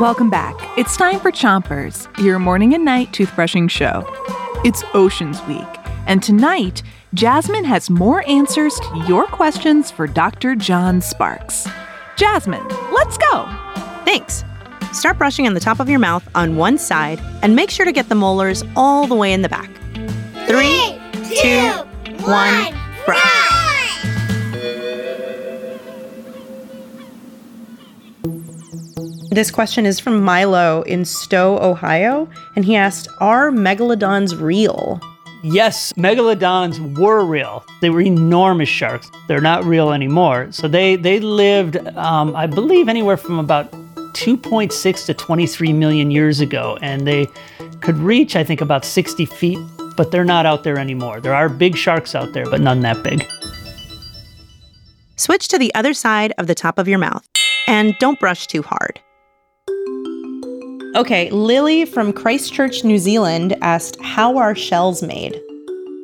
Welcome back. It's time for Chompers, your morning and night toothbrushing show. It's Oceans Week, and tonight, Jasmine has more answers to your questions for Dr. John Sparks. Jasmine, let's go. Thanks. Start brushing on the top of your mouth on one side and make sure to get the molars all the way in the back. Three, two, one, brush. This question is from Milo in Stow, Ohio, and he asked Are megalodons real? Yes, megalodons were real. They were enormous sharks. They're not real anymore. So they, they lived, um, I believe, anywhere from about 2.6 to 23 million years ago. And they could reach, I think, about 60 feet, but they're not out there anymore. There are big sharks out there, but none that big. Switch to the other side of the top of your mouth and don't brush too hard. Okay, Lily from Christchurch, New Zealand asked, How are shells made?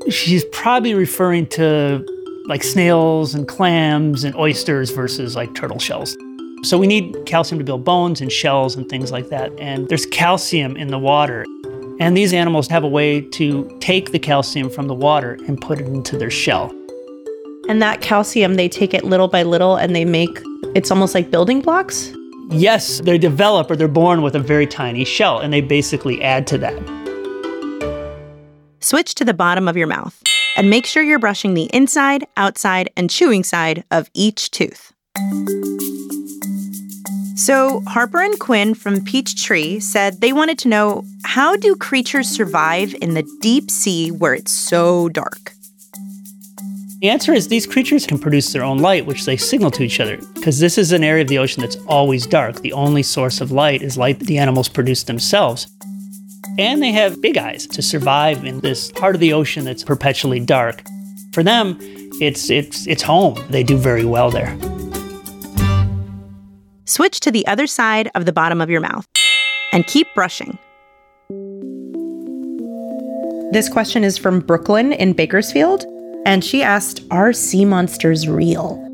She's probably referring to like snails and clams and oysters versus like turtle shells. So we need calcium to build bones and shells and things like that. And there's calcium in the water. And these animals have a way to take the calcium from the water and put it into their shell. And that calcium, they take it little by little and they make it's almost like building blocks? Yes, they develop or they're born with a very tiny shell, and they basically add to that. Switch to the bottom of your mouth and make sure you're brushing the inside, outside, and chewing side of each tooth. So, Harper and Quinn from Peachtree said they wanted to know how do creatures survive in the deep sea where it's so dark? The answer is these creatures can produce their own light, which they signal to each other, because this is an area of the ocean that's always dark. The only source of light is light that the animals produce themselves. And they have big eyes to survive in this part of the ocean that's perpetually dark. For them, it's, it's, it's home. They do very well there. Switch to the other side of the bottom of your mouth and keep brushing. This question is from Brooklyn in Bakersfield and she asked, Are sea monsters real?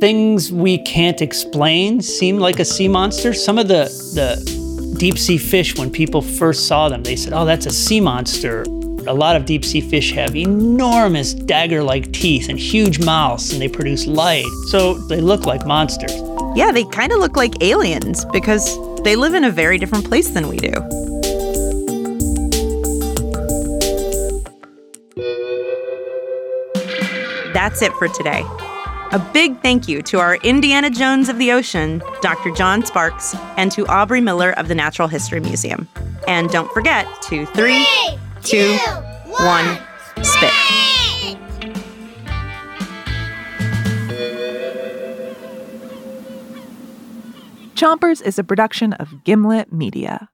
Things we can't explain seem like a sea monster. Some of the, the deep sea fish, when people first saw them, they said, Oh, that's a sea monster. A lot of deep sea fish have enormous dagger like teeth and huge mouths, and they produce light. So they look like monsters. Yeah, they kind of look like aliens because they live in a very different place than we do. That's it for today. A big thank you to our Indiana Jones of the Ocean, Dr. John Sparks, and to Aubrey Miller of the Natural History Museum. And don't forget to three, three two, two, one, spit. Chompers is a production of Gimlet Media.